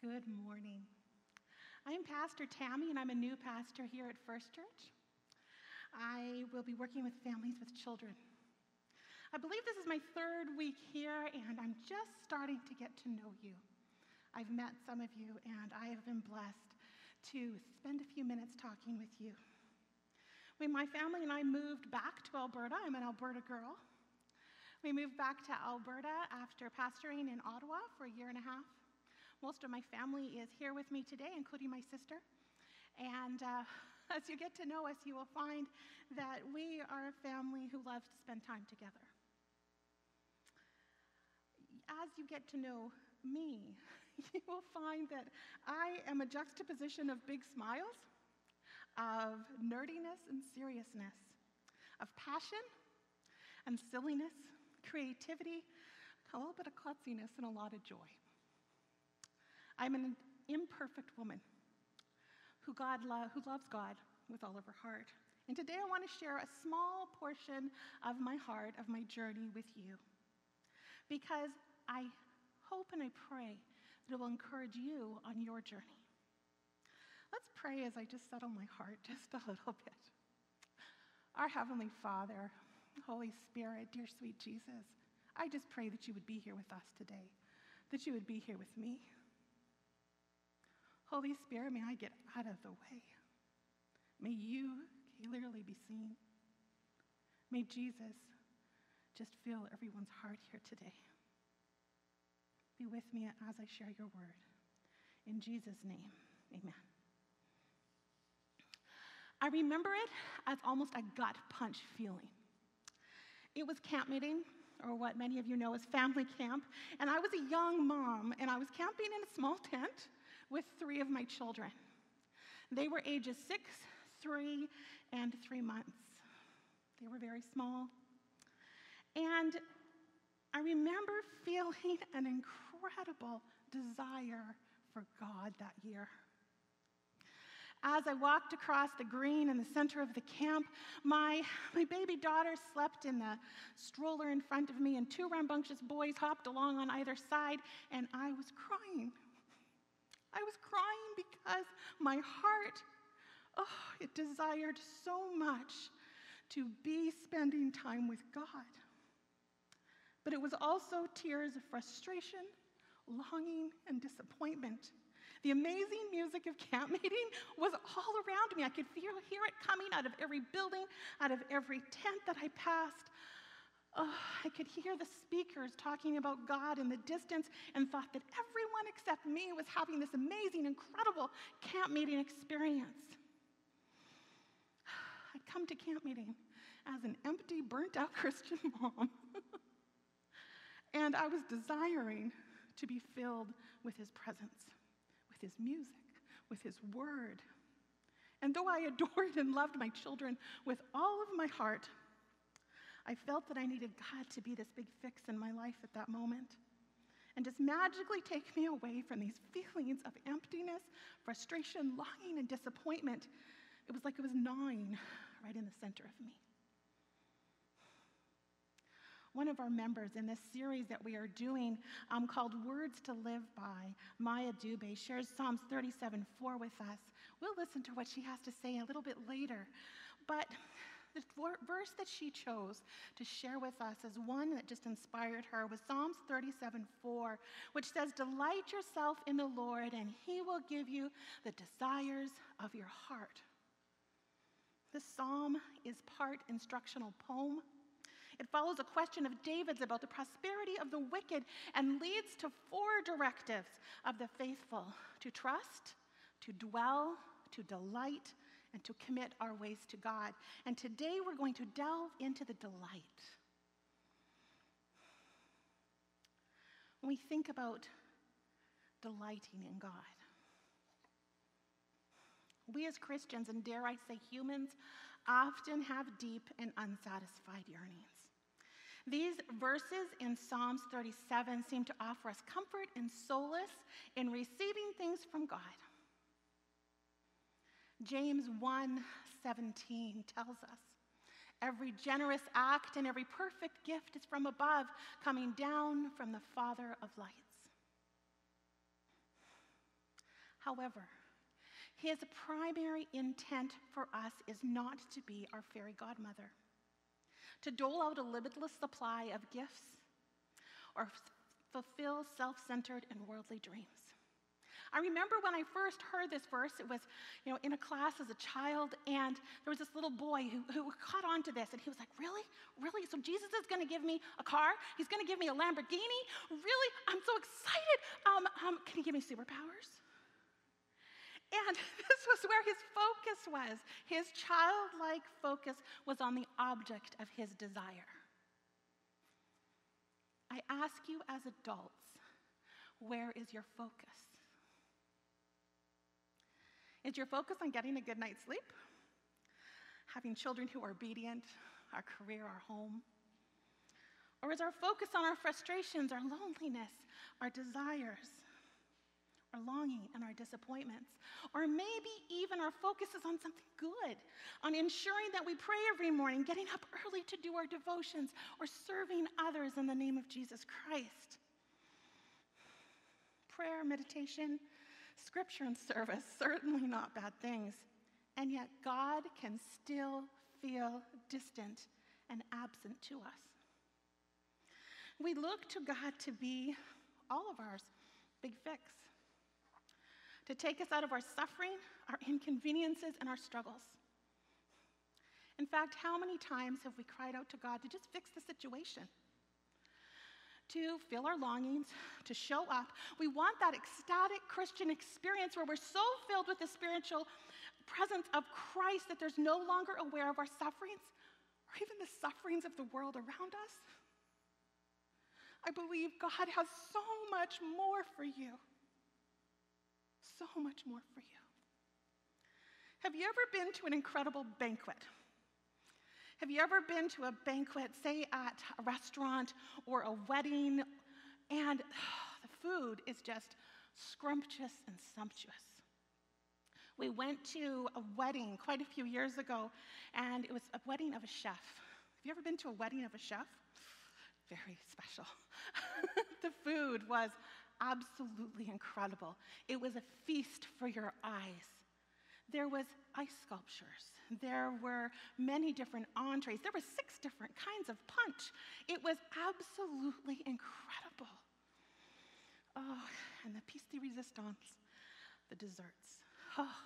Good morning. I'm Pastor Tammy, and I'm a new pastor here at First Church. I will be working with families with children. I believe this is my third week here, and I'm just starting to get to know you. I've met some of you, and I have been blessed to spend a few minutes talking with you. When my family and I moved back to Alberta, I'm an Alberta girl. We moved back to Alberta after pastoring in Ottawa for a year and a half. Most of my family is here with me today, including my sister. And uh, as you get to know us, you will find that we are a family who loves to spend time together. As you get to know me, you will find that I am a juxtaposition of big smiles, of nerdiness and seriousness, of passion and silliness, creativity, a little bit of klutziness, and a lot of joy. I'm an imperfect woman who, God lo- who loves God with all of her heart. And today I want to share a small portion of my heart, of my journey with you. Because I hope and I pray that it will encourage you on your journey. Let's pray as I just settle my heart just a little bit. Our Heavenly Father, Holy Spirit, dear sweet Jesus, I just pray that you would be here with us today, that you would be here with me. Holy Spirit, may I get out of the way. May you clearly be seen. May Jesus just fill everyone's heart here today. Be with me as I share your word. In Jesus' name, amen. I remember it as almost a gut punch feeling. It was camp meeting, or what many of you know as family camp, and I was a young mom, and I was camping in a small tent with three of my children. They were ages six, three, and three months. They were very small. And I remember feeling an incredible desire for God that year. As I walked across the green in the center of the camp, my, my baby daughter slept in the stroller in front of me, and two rambunctious boys hopped along on either side, and I was crying. I was crying because my heart, oh, it desired so much to be spending time with God. But it was also tears of frustration, longing, and disappointment. The amazing music of camp meeting was all around me. I could feel, hear it coming out of every building, out of every tent that I passed. Oh, I could hear the speakers talking about God in the distance and thought that everyone except me was having this amazing, incredible camp meeting experience. I'd come to camp meeting as an empty, burnt out Christian mom. and I was desiring to be filled with his presence, with his music, with his word. And though I adored and loved my children with all of my heart, I felt that I needed God to be this big fix in my life at that moment and just magically take me away from these feelings of emptiness, frustration, longing, and disappointment. It was like it was gnawing right in the center of me. One of our members in this series that we are doing um, called Words to Live By, Maya Dube, shares Psalms 37 4 with us. We'll listen to what she has to say a little bit later. But the verse that she chose to share with us as one that just inspired her was Psalms 37 4, which says, Delight yourself in the Lord, and he will give you the desires of your heart. This psalm is part instructional poem. It follows a question of David's about the prosperity of the wicked and leads to four directives of the faithful to trust, to dwell, to delight, and to commit our ways to God. And today we're going to delve into the delight. When we think about delighting in God, we as Christians, and dare I say humans, often have deep and unsatisfied yearnings. These verses in Psalms 37 seem to offer us comfort and solace in receiving things from God. James 1:17 tells us, "Every generous act and every perfect gift is from above, coming down from the Father of lights." However, his primary intent for us is not to be our fairy godmother, to dole out a limitless supply of gifts, or fulfill self centered and worldly dreams. I remember when I first heard this verse, it was, you know, in a class as a child, and there was this little boy who, who caught on to this, and he was like, Really? Really? So Jesus is going to give me a car? He's going to give me a Lamborghini? Really? I'm so excited. Um, um, can he give me superpowers? And this was where his focus was. His childlike focus was on the object of his desire. I ask you as adults, where is your focus? Is your focus on getting a good night's sleep? Having children who are obedient, our career, our home? Or is our focus on our frustrations, our loneliness, our desires, our longing, and our disappointments? Or maybe even our focus is on something good, on ensuring that we pray every morning, getting up early to do our devotions, or serving others in the name of Jesus Christ. Prayer, meditation, Scripture and service, certainly not bad things. And yet, God can still feel distant and absent to us. We look to God to be all of ours, big fix, to take us out of our suffering, our inconveniences, and our struggles. In fact, how many times have we cried out to God to just fix the situation? To fill our longings, to show up. We want that ecstatic Christian experience where we're so filled with the spiritual presence of Christ that there's no longer aware of our sufferings or even the sufferings of the world around us. I believe God has so much more for you. So much more for you. Have you ever been to an incredible banquet? Have you ever been to a banquet, say at a restaurant or a wedding, and the food is just scrumptious and sumptuous? We went to a wedding quite a few years ago, and it was a wedding of a chef. Have you ever been to a wedding of a chef? Very special. the food was absolutely incredible. It was a feast for your eyes. There was ice sculptures. There were many different entrees. There were six different kinds of punch. It was absolutely incredible. Oh, and the piece de resistance, the desserts. Oh,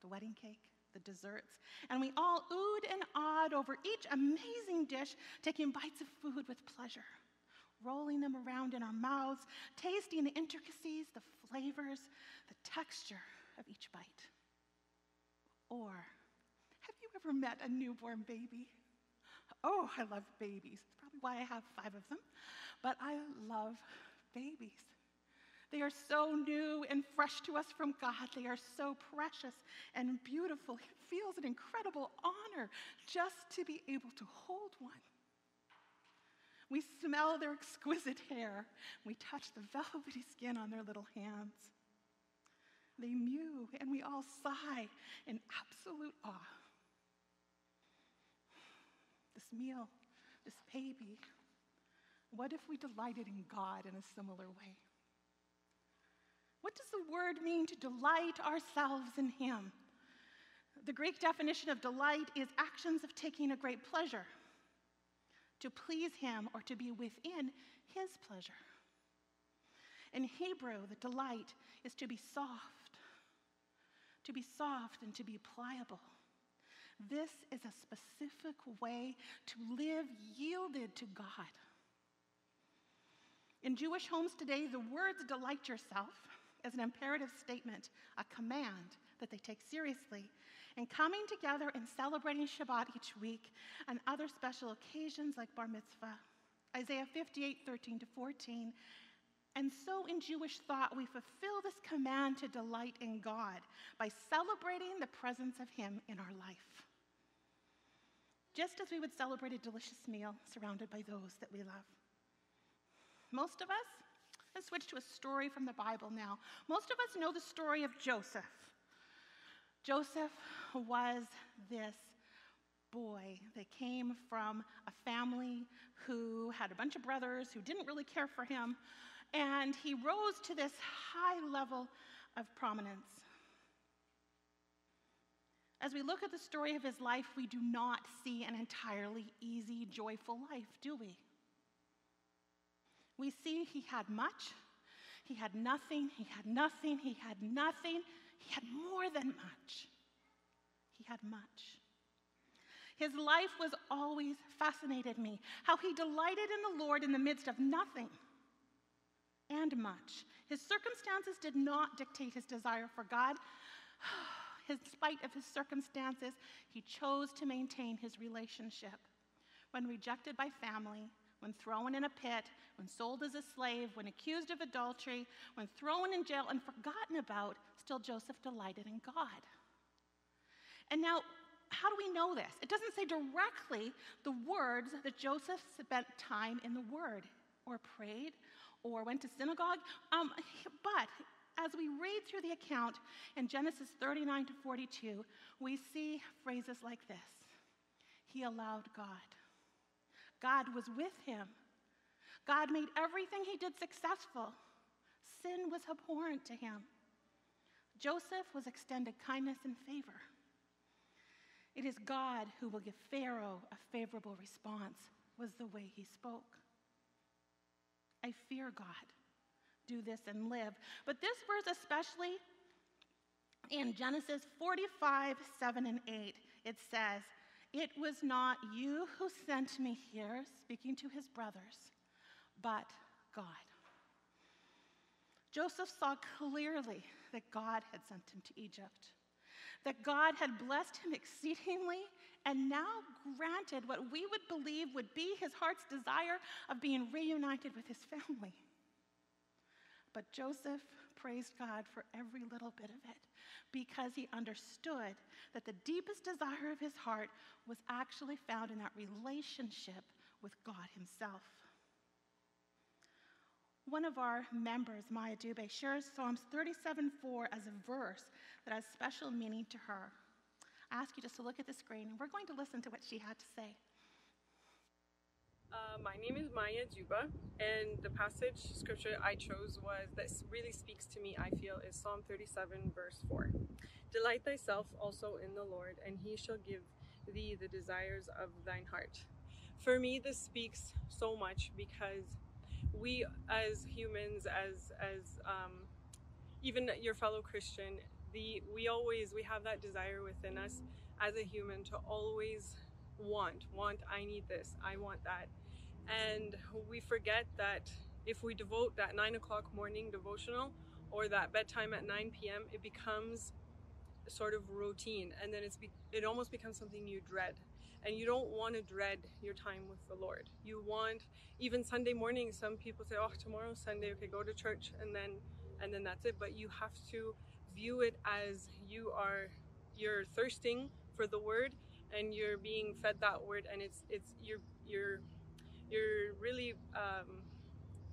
the wedding cake, the desserts. And we all oohed and awed over each amazing dish, taking bites of food with pleasure, rolling them around in our mouths, tasting the intricacies, the flavors, the texture of each bite. Or, have you ever met a newborn baby? Oh, I love babies. That's probably why I have five of them. But I love babies. They are so new and fresh to us from God. They are so precious and beautiful. It feels an incredible honor just to be able to hold one. We smell their exquisite hair. We touch the velvety skin on their little hands. They mew, and we all sigh in absolute awe. This meal, this baby, what if we delighted in God in a similar way? What does the word mean to delight ourselves in Him? The Greek definition of delight is actions of taking a great pleasure, to please Him or to be within His pleasure. In Hebrew, the delight is to be soft to be soft and to be pliable. This is a specific way to live yielded to God. In Jewish homes today, the words delight yourself is an imperative statement, a command that they take seriously. And coming together and celebrating Shabbat each week and other special occasions like Bar Mitzvah, Isaiah 58 13 to 14, and so, in Jewish thought, we fulfill this command to delight in God by celebrating the presence of Him in our life. Just as we would celebrate a delicious meal surrounded by those that we love. Most of us, let's switch to a story from the Bible now. Most of us know the story of Joseph. Joseph was this boy that came from a family who had a bunch of brothers who didn't really care for him, and he rose to this high level of prominence. As we look at the story of his life, we do not see an entirely easy, joyful life, do we? We see he had much, he had nothing, he had nothing, he had nothing, he had more than much. He had much. His life was always fascinated me, how he delighted in the Lord in the midst of nothing and much. His circumstances did not dictate his desire for God. in spite of his circumstances, he chose to maintain his relationship. When rejected by family, when thrown in a pit, when sold as a slave, when accused of adultery, when thrown in jail and forgotten about, still Joseph delighted in God. And now, how do we know this? It doesn't say directly the words that Joseph spent time in the Word or prayed or went to synagogue, um, but as we read through the account in Genesis 39 to 42, we see phrases like this He allowed God. God was with him. God made everything he did successful. Sin was abhorrent to him. Joseph was extended kindness and favor. It is God who will give Pharaoh a favorable response, was the way he spoke. I fear God do this and live. But this verse, especially in Genesis 45, 7, and 8, it says, It was not you who sent me here, speaking to his brothers, but God. Joseph saw clearly that God had sent him to Egypt, that God had blessed him exceedingly and now granted what we would believe would be his heart's desire of being reunited with his family. But Joseph praised God for every little bit of it because he understood that the deepest desire of his heart was actually found in that relationship with God himself. One of our members, Maya Dube, shares Psalms 37:4 as a verse that has special meaning to her. Ask you just to look at the screen and we're going to listen to what she had to say. Uh, my name is Maya Juba, and the passage scripture I chose was that really speaks to me, I feel, is Psalm 37, verse 4. Delight thyself also in the Lord, and he shall give thee the desires of thine heart. For me, this speaks so much because we, as humans, as as um, even your fellow Christian, the we always we have that desire within us as a human to always want, want. I need this. I want that and we forget that if we devote that 9 o'clock morning devotional or that bedtime at 9 p.m., it becomes sort of routine and then it's be- it almost becomes something you dread and you don't want to dread your time with the lord you want even sunday morning some people say oh tomorrow's sunday okay go to church and then and then that's it but you have to view it as you are you're thirsting for the word and you're being fed that word and it's it's you're you're you're really um,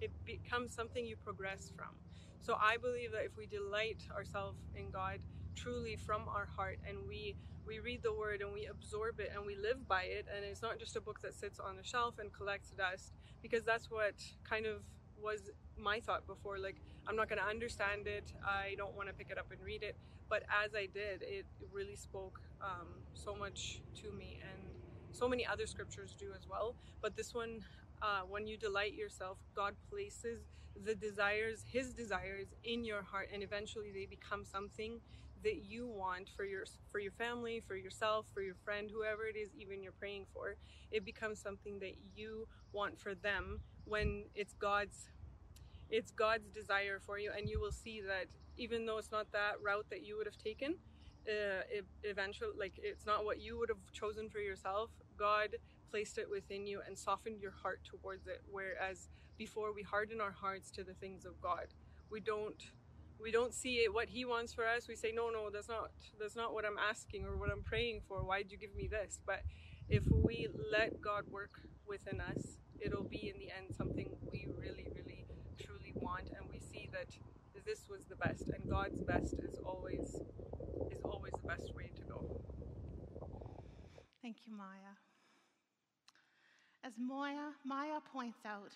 it becomes something you progress from. So i believe that if we delight ourselves in god truly from our heart and we we read the word and we absorb it and we live by it and it's not just a book that sits on a shelf and collects dust because that's what kind of was my thought before. Like i'm not going to understand it i don't want to pick it up and read it but as i did it really spoke um, so much to me and so many other scriptures do as well. But this one, uh, when you delight yourself, God places the desires, His desires, in your heart, and eventually they become something that you want for your for your family, for yourself, for your friend, whoever it is, even you're praying for. It becomes something that you want for them when it's God's it's God's desire for you, and you will see that even though it's not that route that you would have taken, uh, eventually like it's not what you would have chosen for yourself god placed it within you and softened your heart towards it. Whereas before we harden our hearts to the things of god. We don't we don't see it what he wants for us. We say no no that's not that's not what i'm asking or what i'm praying for. Why did you give me this? But if we let god work within us it'll be in the end something we really really want and we see that this was the best and god's best is always is always the best way to go. Thank you, Maya. As Maya, Maya points out,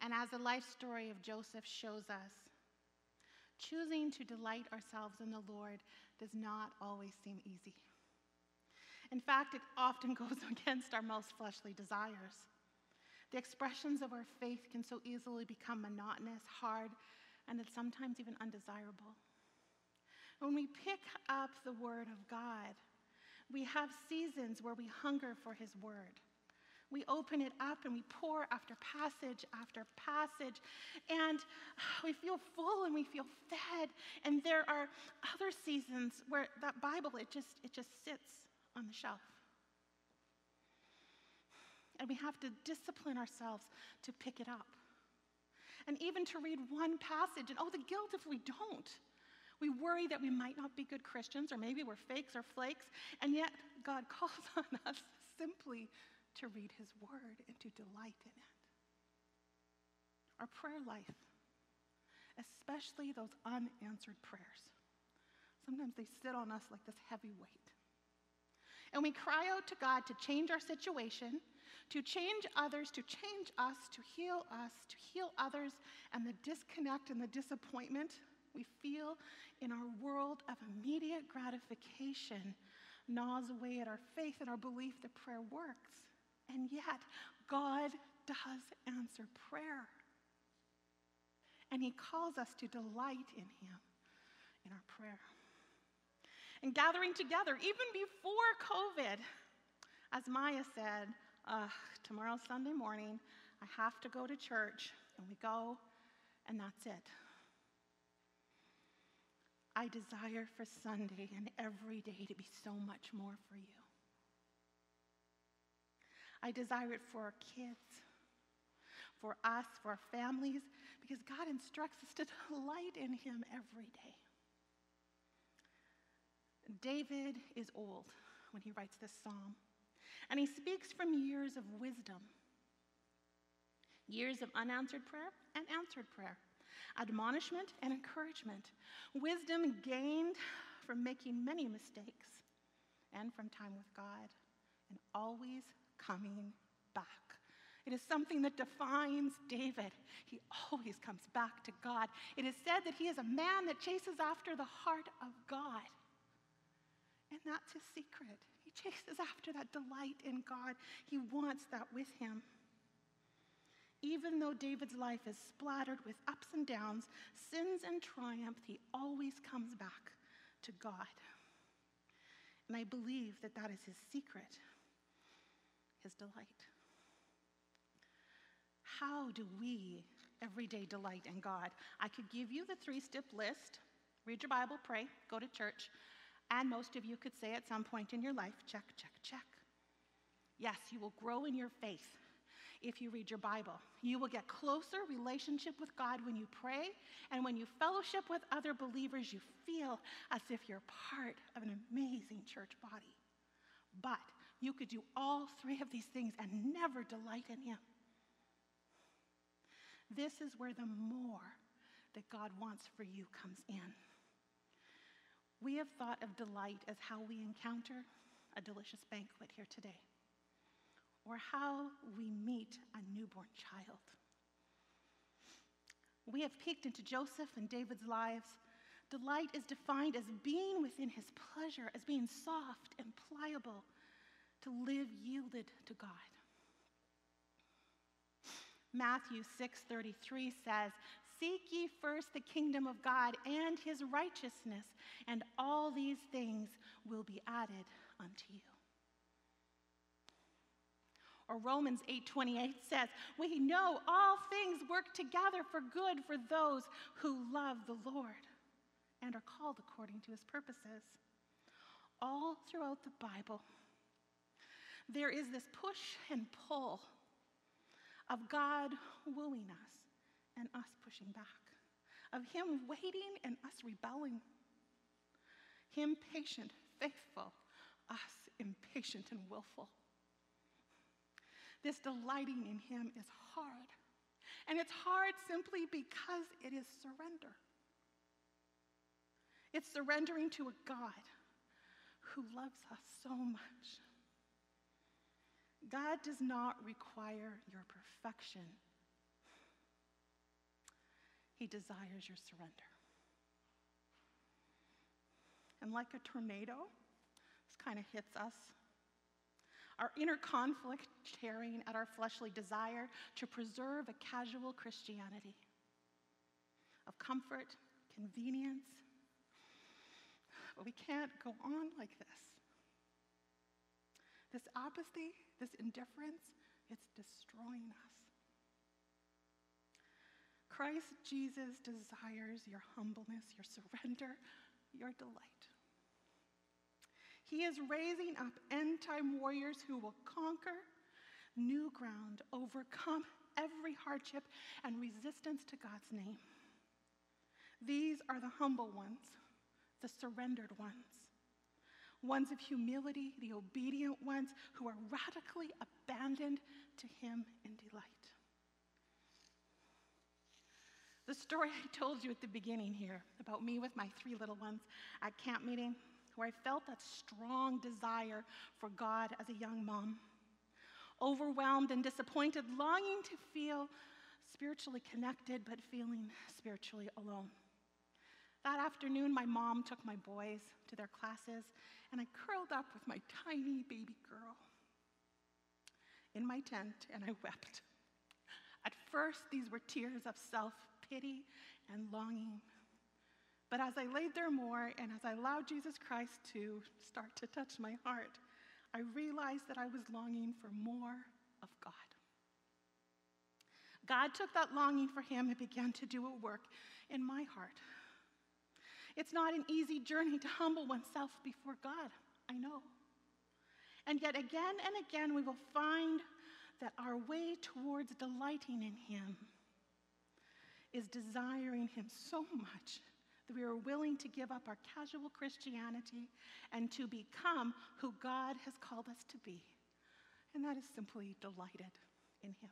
and as the life story of Joseph shows us, Choosing to delight ourselves in the Lord does not always seem easy. In fact, it often goes against our most fleshly desires. The expressions of our faith can so easily become monotonous, hard, and it's sometimes even undesirable. When we pick up the Word of God, we have seasons where we hunger for His Word. We open it up and we pour after passage after passage, and we feel full and we feel fed. And there are other seasons where that Bible it just it just sits on the shelf. And we have to discipline ourselves to pick it up. And even to read one passage, and oh, the guilt if we don't. We worry that we might not be good Christians, or maybe we're fakes or flakes, and yet God calls on us simply to read His Word and to delight in it. Our prayer life, especially those unanswered prayers, sometimes they sit on us like this heavy weight. And we cry out to God to change our situation, to change others, to change us, to heal us, to heal others, and the disconnect and the disappointment we feel in our world of immediate gratification gnaws away at our faith and our belief that prayer works. And yet, God does answer prayer. And He calls us to delight in Him in our prayer. And gathering together, even before COVID, as Maya said, tomorrow, Sunday morning, I have to go to church. And we go, and that's it. I desire for Sunday and every day to be so much more for you. I desire it for our kids, for us, for our families, because God instructs us to delight in Him every day. David is old when he writes this psalm, and he speaks from years of wisdom, years of unanswered prayer and answered prayer, admonishment and encouragement, wisdom gained from making many mistakes and from time with God, and always coming back. It is something that defines David. He always comes back to God. It is said that he is a man that chases after the heart of God. And that's his secret. He chases after that delight in God. He wants that with him. Even though David's life is splattered with ups and downs, sins and triumph, he always comes back to God. And I believe that that is his secret, his delight. How do we every day delight in God? I could give you the three step list read your Bible, pray, go to church. And most of you could say at some point in your life, check, check, check. Yes, you will grow in your faith if you read your Bible. You will get closer relationship with God when you pray, and when you fellowship with other believers, you feel as if you're part of an amazing church body. But you could do all three of these things and never delight in Him. This is where the more that God wants for you comes in. We have thought of delight as how we encounter a delicious banquet here today, or how we meet a newborn child. We have peeked into Joseph and David's lives. Delight is defined as being within his pleasure, as being soft and pliable, to live yielded to God. Matthew 6:33 says, Seek ye first the kingdom of God and his righteousness, and all these things will be added unto you. Or Romans 8:28 says, "We know all things work together for good for those who love the Lord and are called according to his purposes." All throughout the Bible, there is this push and pull of God wooing us and us pushing back, of Him waiting and us rebelling, Him patient, faithful, us impatient and willful. This delighting in Him is hard. And it's hard simply because it is surrender. It's surrendering to a God who loves us so much. God does not require your perfection he desires your surrender. and like a tornado, this kind of hits us. Our inner conflict tearing at our fleshly desire to preserve a casual Christianity of comfort, convenience. But we can't go on like this. This apathy, this indifference, it's destroying us. Christ Jesus desires your humbleness, your surrender, your delight. He is raising up end time warriors who will conquer new ground, overcome every hardship and resistance to God's name. These are the humble ones, the surrendered ones, ones of humility, the obedient ones who are radically abandoned to Him in delight. The story I told you at the beginning here about me with my three little ones at camp meeting, where I felt that strong desire for God as a young mom, overwhelmed and disappointed, longing to feel spiritually connected, but feeling spiritually alone. That afternoon, my mom took my boys to their classes, and I curled up with my tiny baby girl in my tent, and I wept. At first, these were tears of self pity and longing. But as I laid there more and as I allowed Jesus Christ to start to touch my heart, I realized that I was longing for more of God. God took that longing for Him and began to do a work in my heart. It's not an easy journey to humble oneself before God, I know. And yet, again and again, we will find that our way towards delighting in Him is desiring Him so much that we are willing to give up our casual Christianity and to become who God has called us to be. And that is simply delighted in Him.